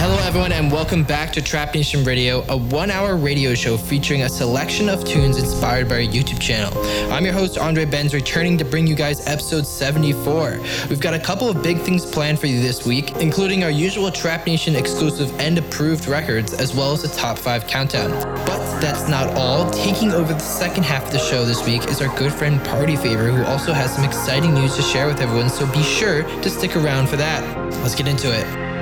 Hello, everyone, and welcome back to Trap Nation Radio, a one hour radio show featuring a selection of tunes inspired by our YouTube channel. I'm your host, Andre Benz, returning to bring you guys episode 74. We've got a couple of big things planned for you this week, including our usual Trap Nation exclusive and approved records, as well as a top 5 countdown. But that's not all. Taking over the second half of the show this week is our good friend Party Favor, who also has some exciting news to share with everyone, so be sure to stick around for that. Let's get into it.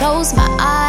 Close my eyes,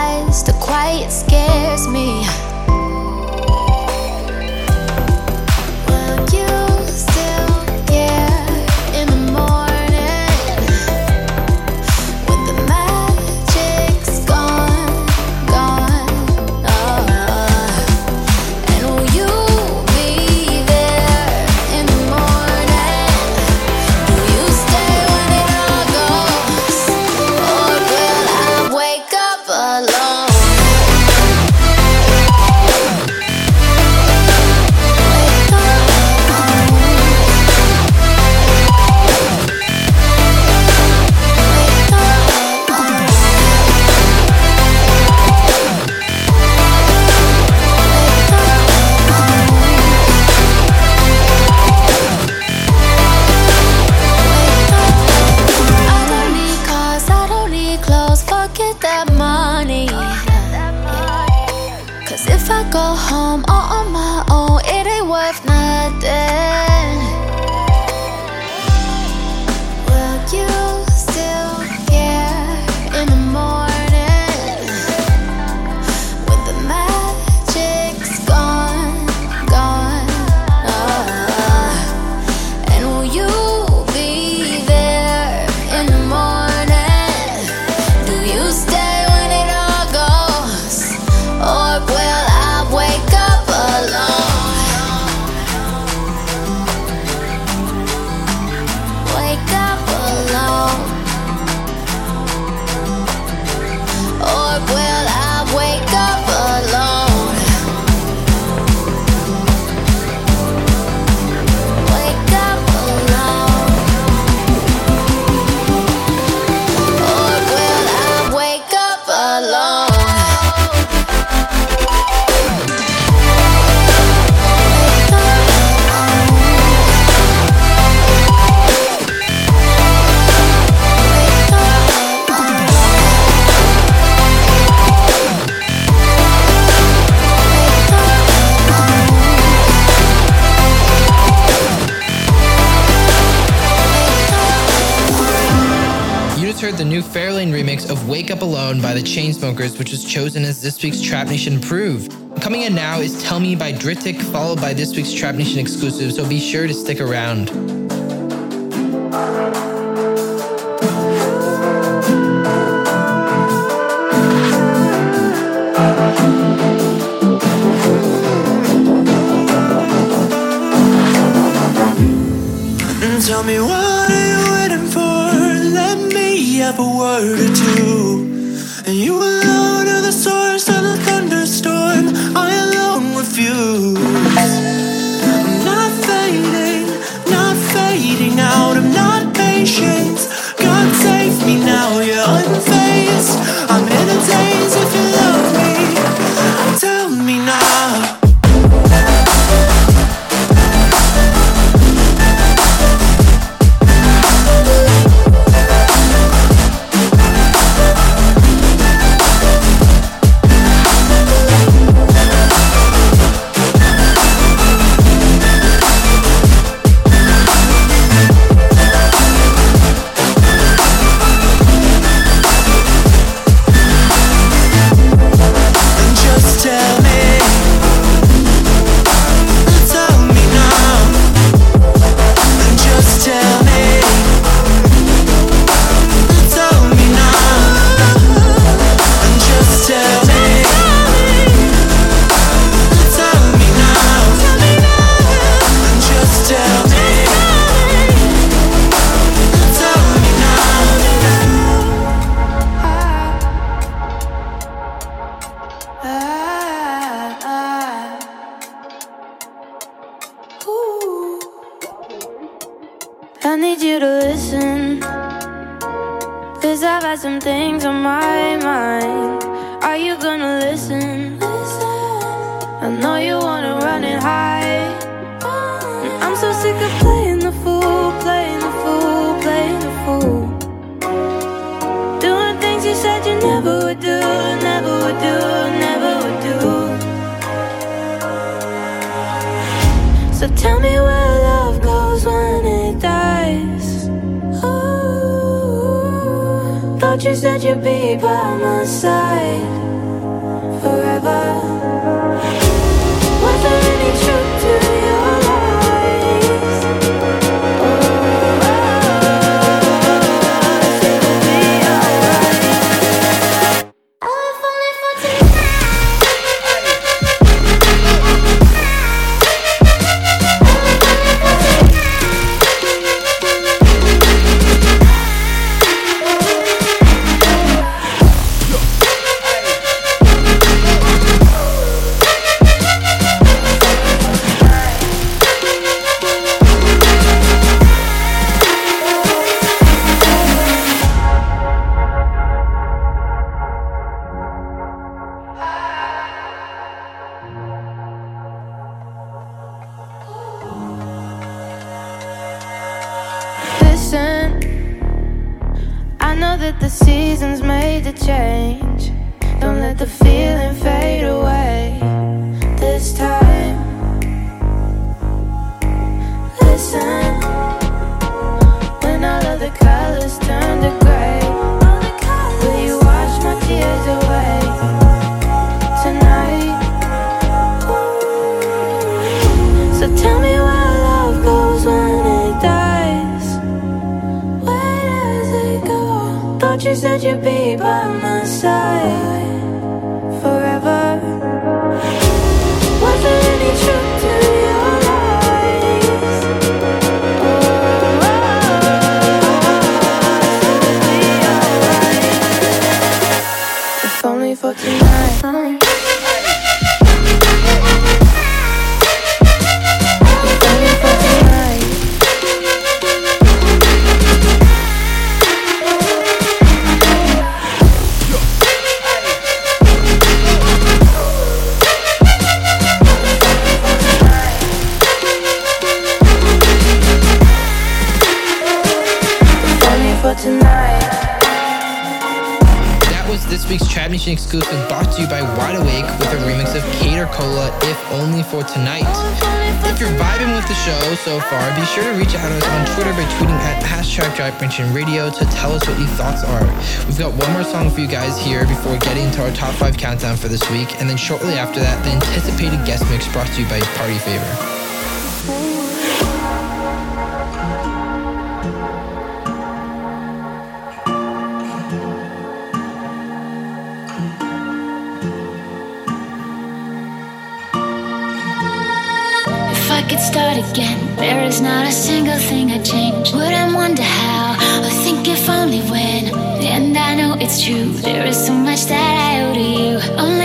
Up Alone by the Chainsmokers, which was chosen as this week's Trap Nation Proved. Coming in now is Tell Me by Dritic, followed by this week's Trap Nation exclusive, so be sure to stick around. Radio to tell us what your thoughts are. We've got one more song for you guys here before getting into our top five countdown for this week, and then shortly after that, the anticipated guest mix brought to you by Party Favor. Start again, there is not a single thing I'd change. Wouldn't wonder how, or think if only when. And I know it's true, there is so much that I owe to you. Only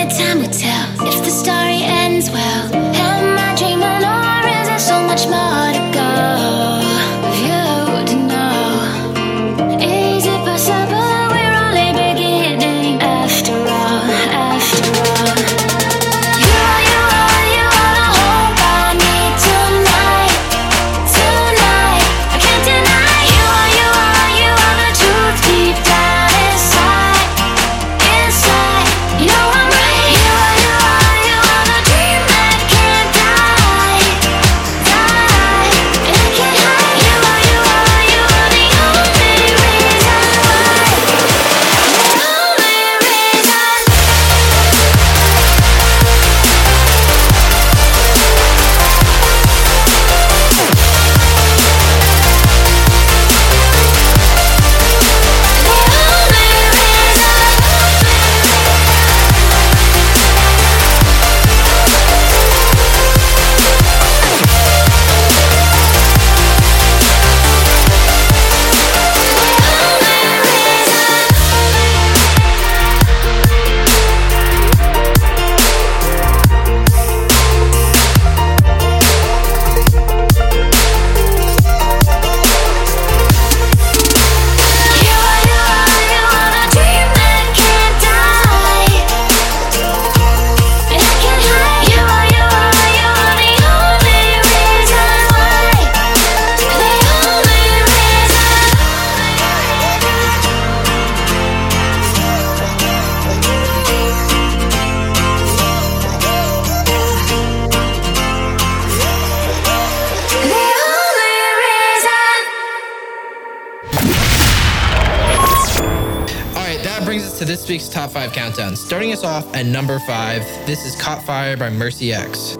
top five countdown. Starting us off at number five, this is Caught Fire by Mercy X.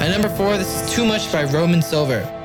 At number four, this is Too Much by Rome In Silver.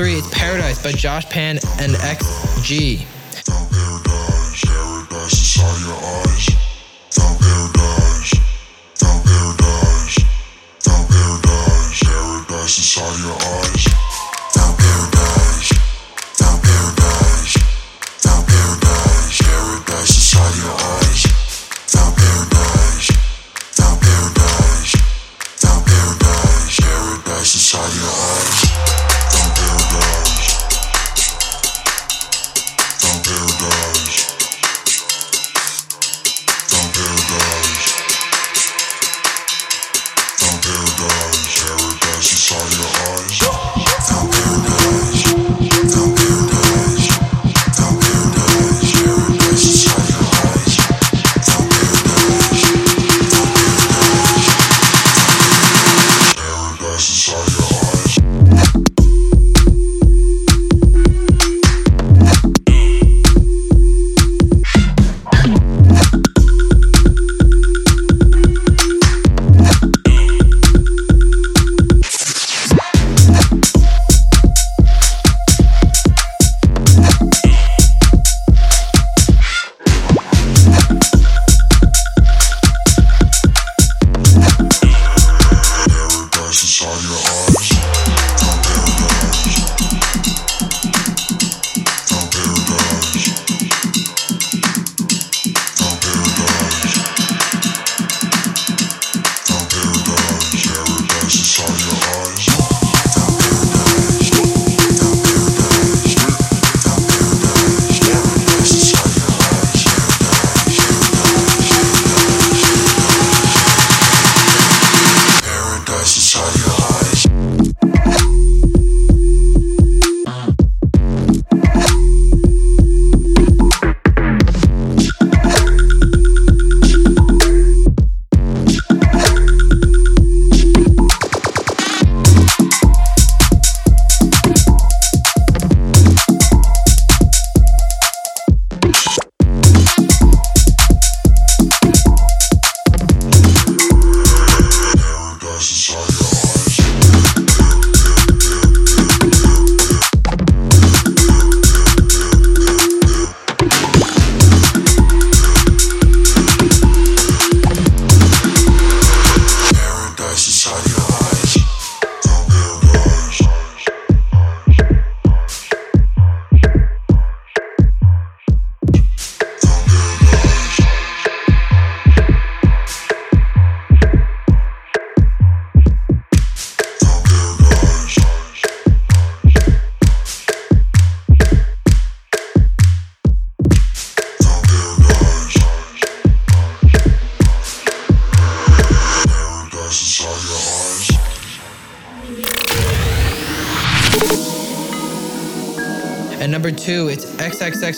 Three, it's Paradise by Josh Pan and X&G.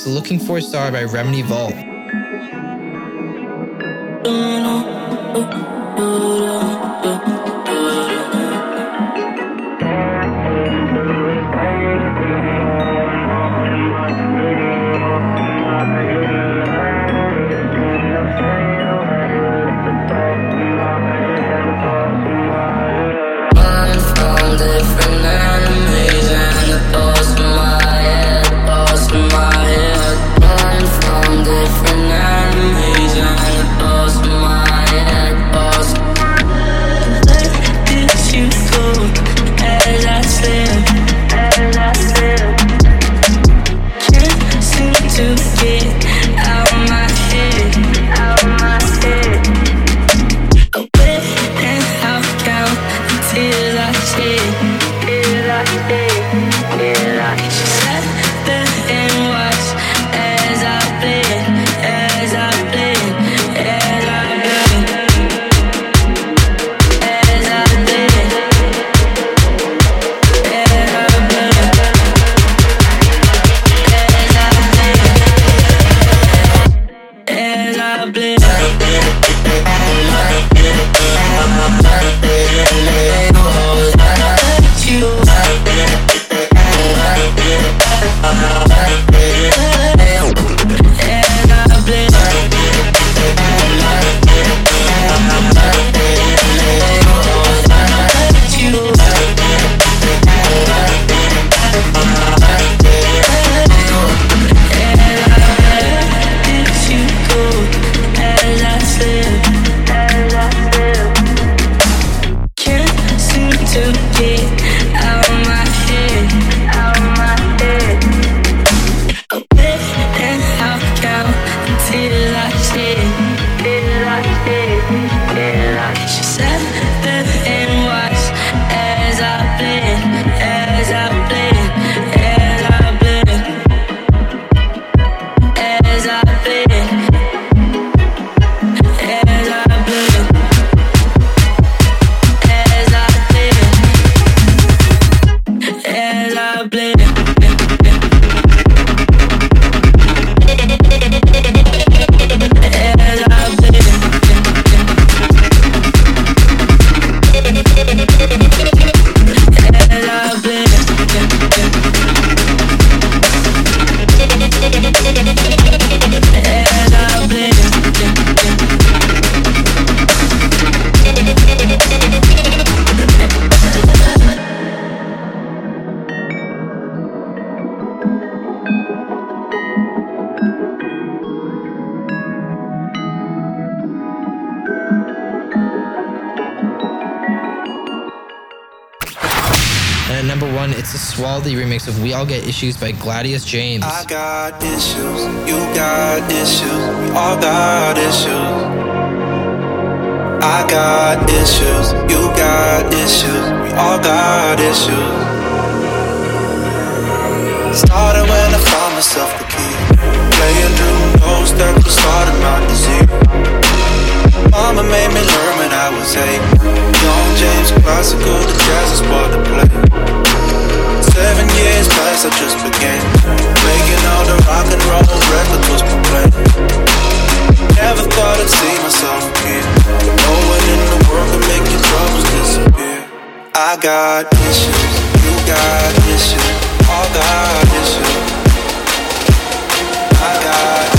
Looking for a Star by Remedy Vault. till I see We all get issues by Gladius James. I got issues, you got issues, we all got issues. I got issues, you got issues, we all got issues. Started when I found myself the key, playing through those that started out to zero. Mama made me learn when I was eight. Young James classical, the jazz is for the play. Seven years past, I just began making all the rock and roll records was my plan. Never thought I'd see myself again. No one in the world can make your troubles disappear. I got issues, you got issues, all got issues. I got.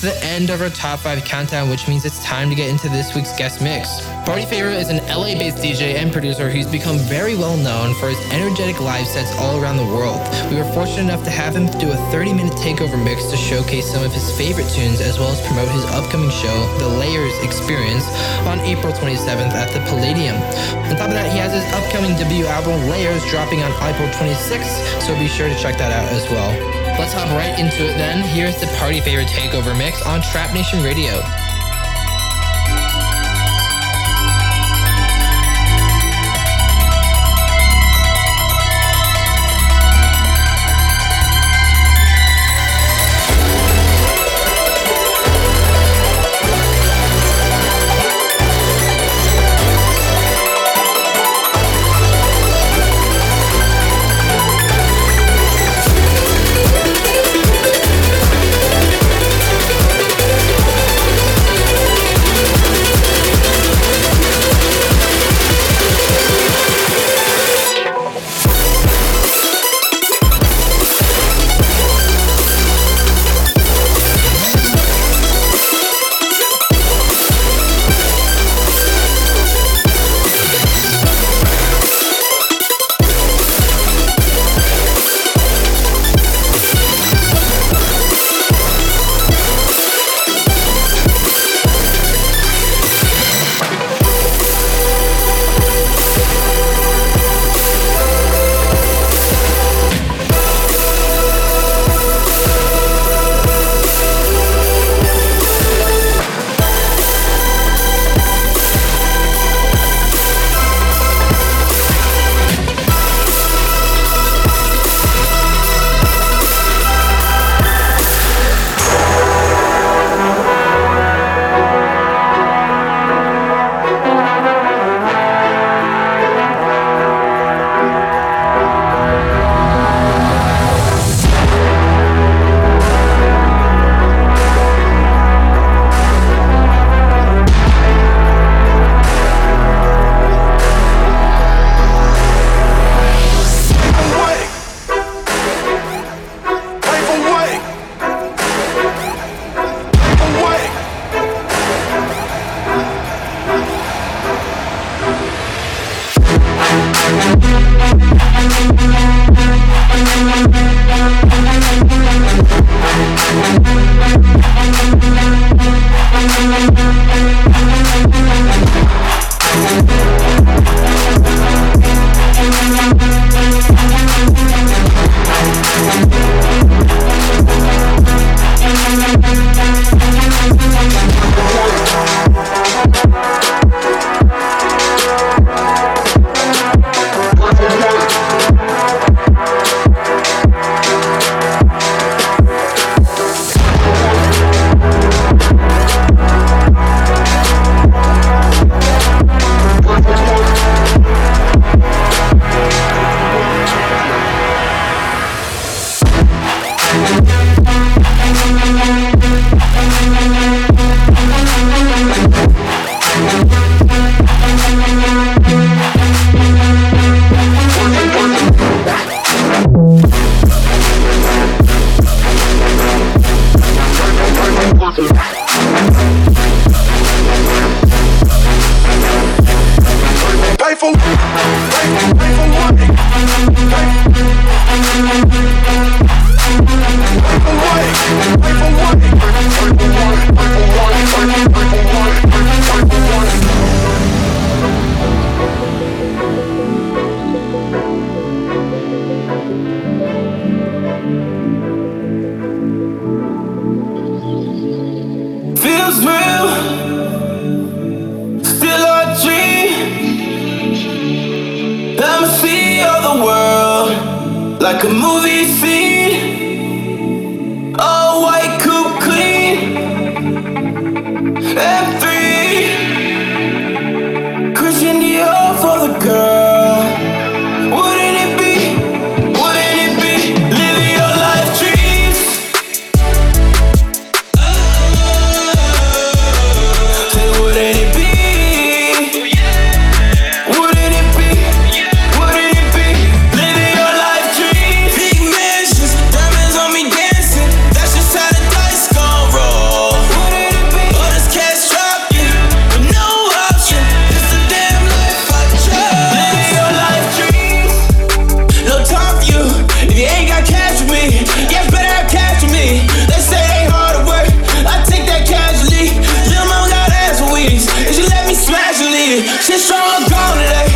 Brings the end of our top five countdown, which means it's time to get into this week's guest mix. Party Favor is an LA based DJ and producer who's become very well known for his energetic live sets all around the world. We were fortunate enough to have him do a 30 minute takeover mix to showcase some of his favorite tunes as well as promote his upcoming show, The Layers Experience, on April 27th at the Palladium. On top of that, he has his upcoming debut album, Layers, dropping on April 26th, so be sure to check that out as well. Let's hop right into it then. Here's the Party favorite Takeover mix on Trap Nation Radio. She's so gone today.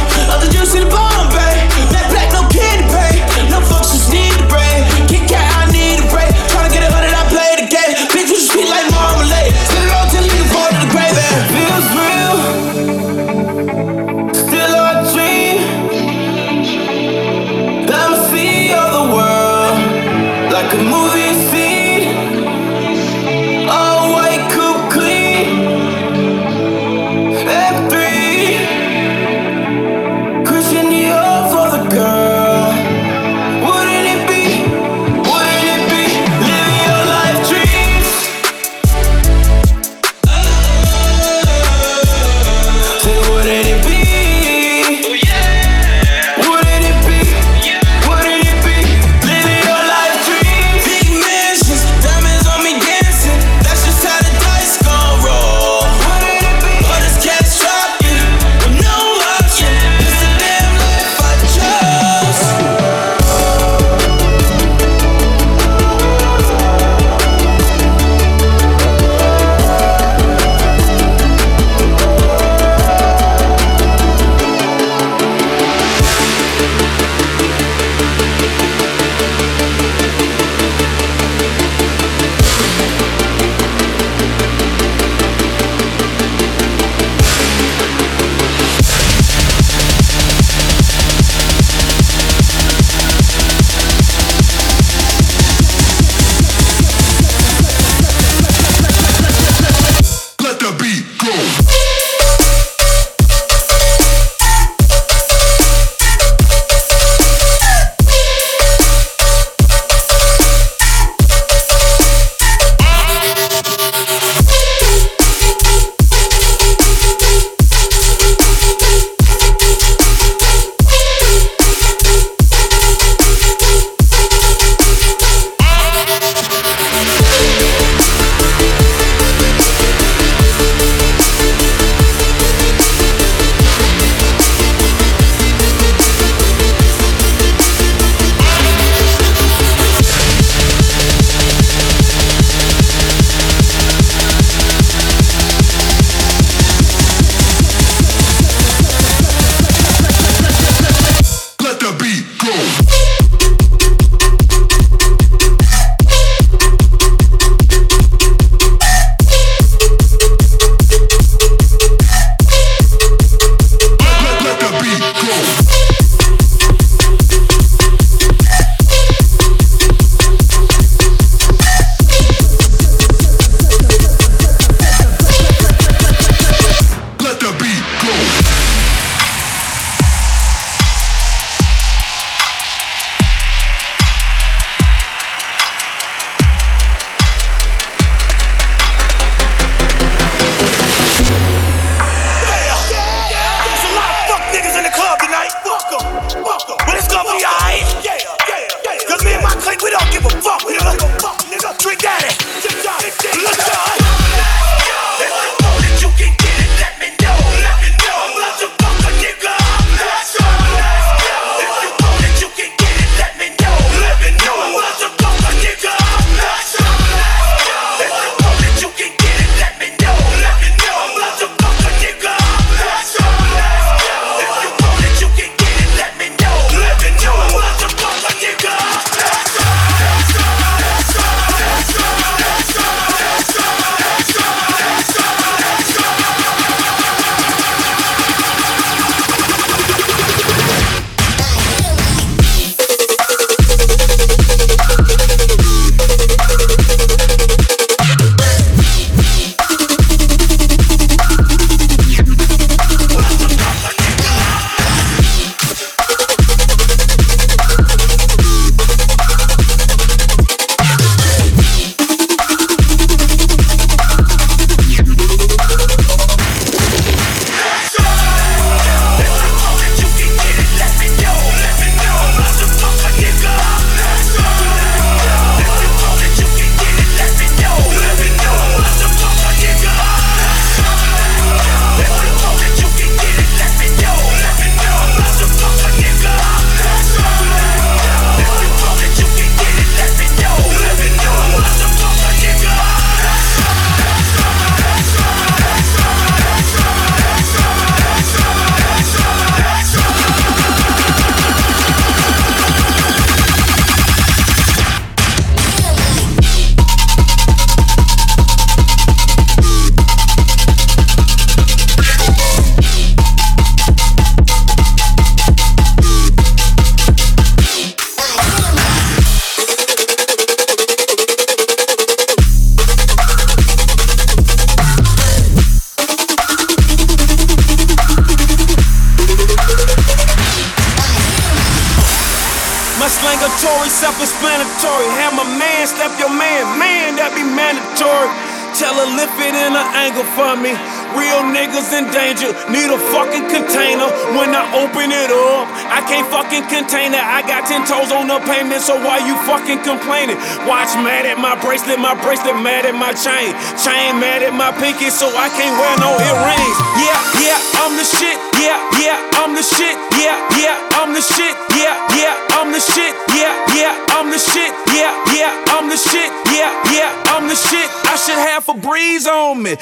Mandatory. Tell her lift it in an angle for me. Real niggas in danger, need a fucking container. When I open it up, I can't fucking contain it. I got 10 toes on the pavement, so why you fucking complaining? Watch mad at my bracelet, my bracelet mad at my chain. Chain mad at my pinky, so I can't wear no earrings. Yeah, yeah, I'm the shit. Yeah, yeah, I'm the shit. Yeah, yeah, I'm the shit. Yeah, yeah, I'm the shit. Yeah, yeah, I'm the shit. Yeah, yeah, I'm the shit. Yeah, yeah, I'm the shit. I should have a breeze on me.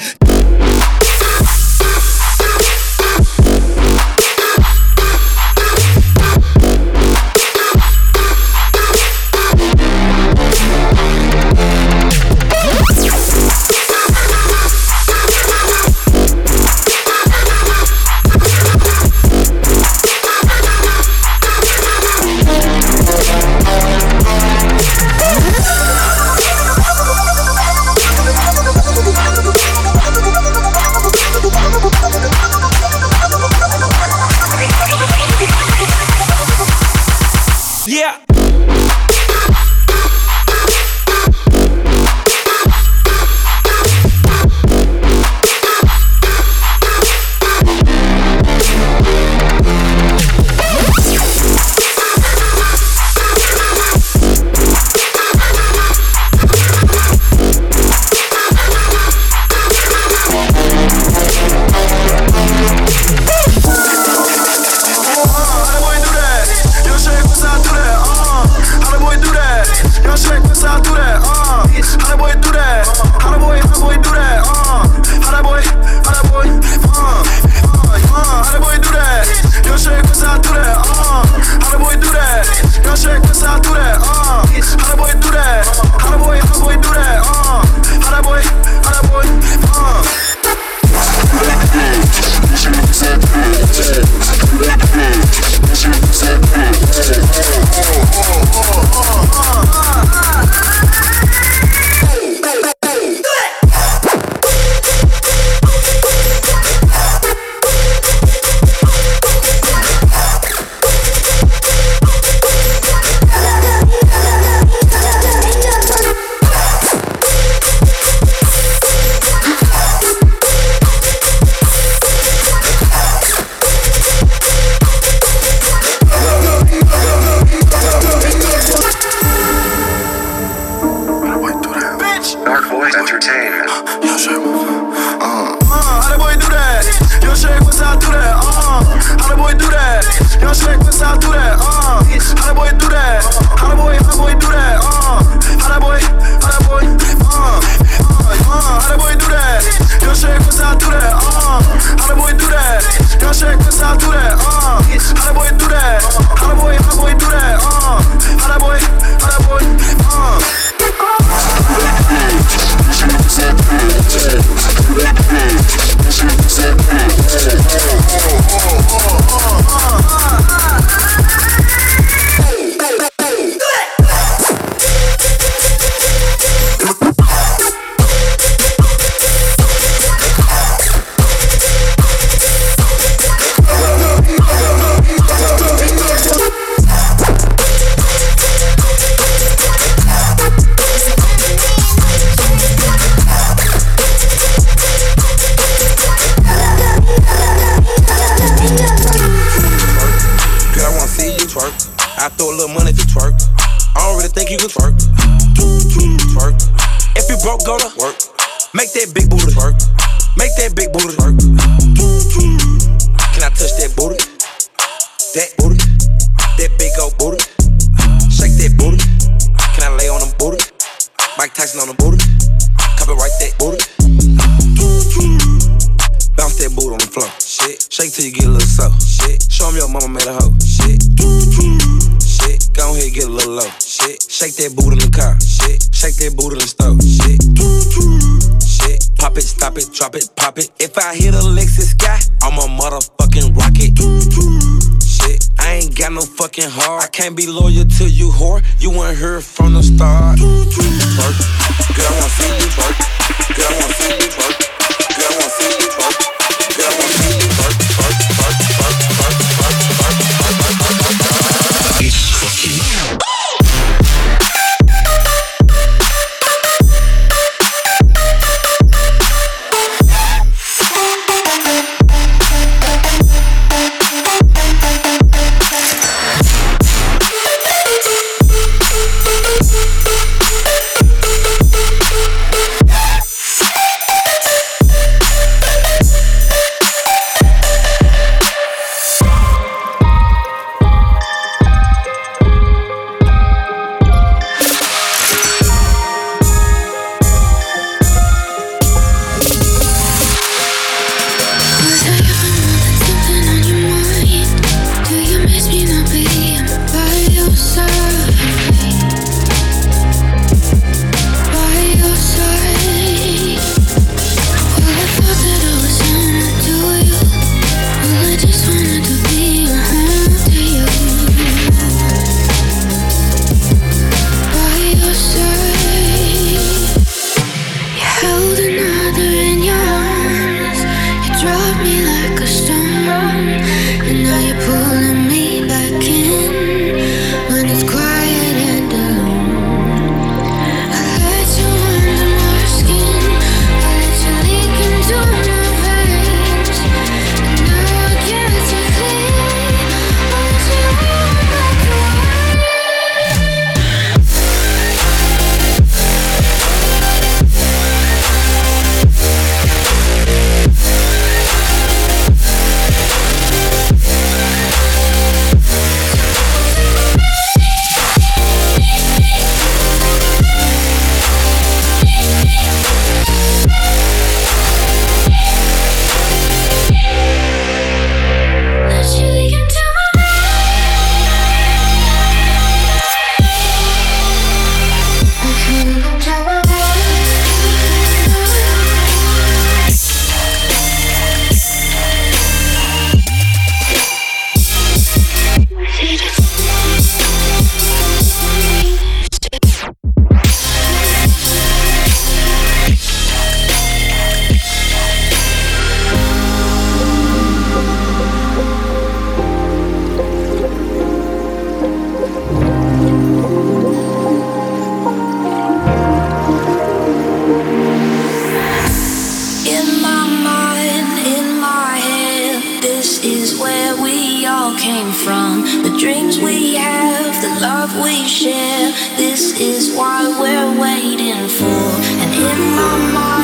Make that big booty twerk. Make that big booty twerk. Can I touch that booty? That booty. That big old booty. Shake that booty. Can I lay on them booty? Mike Tyson on the booty. Copyright that booty. Bounce that booty on the floor. Shit. Shake till you get a little so. Shit. Show Show 'em your mama made a hoe. Shit. Shit. Go ahead, get a little low. Shit. Shake that booty in the car. Shit. Shake that booty in the stove. Shit. Pop it, stop it, drop it, pop it. If I hit a Lexus sky, I'm a motherfucking rocket. Shit. I ain't got no fucking heart. I can't be loyal to you, whore. You weren't here from the start. Girl, I wanna see you. Girl, I wanna see you. we share. This is what we're waiting for. And in my mind.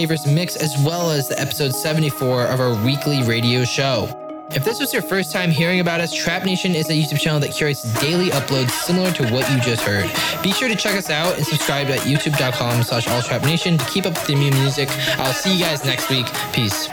Favorites mix as well as the episode 74 of our weekly radio show. If this was your first time hearing about us, Trap Nation is a YouTube channel that curates daily uploads similar to what you just heard. Be sure to check us out and subscribe at youtube.com slash alltrapnation to keep up with the new music. I'll see you guys next week. Peace.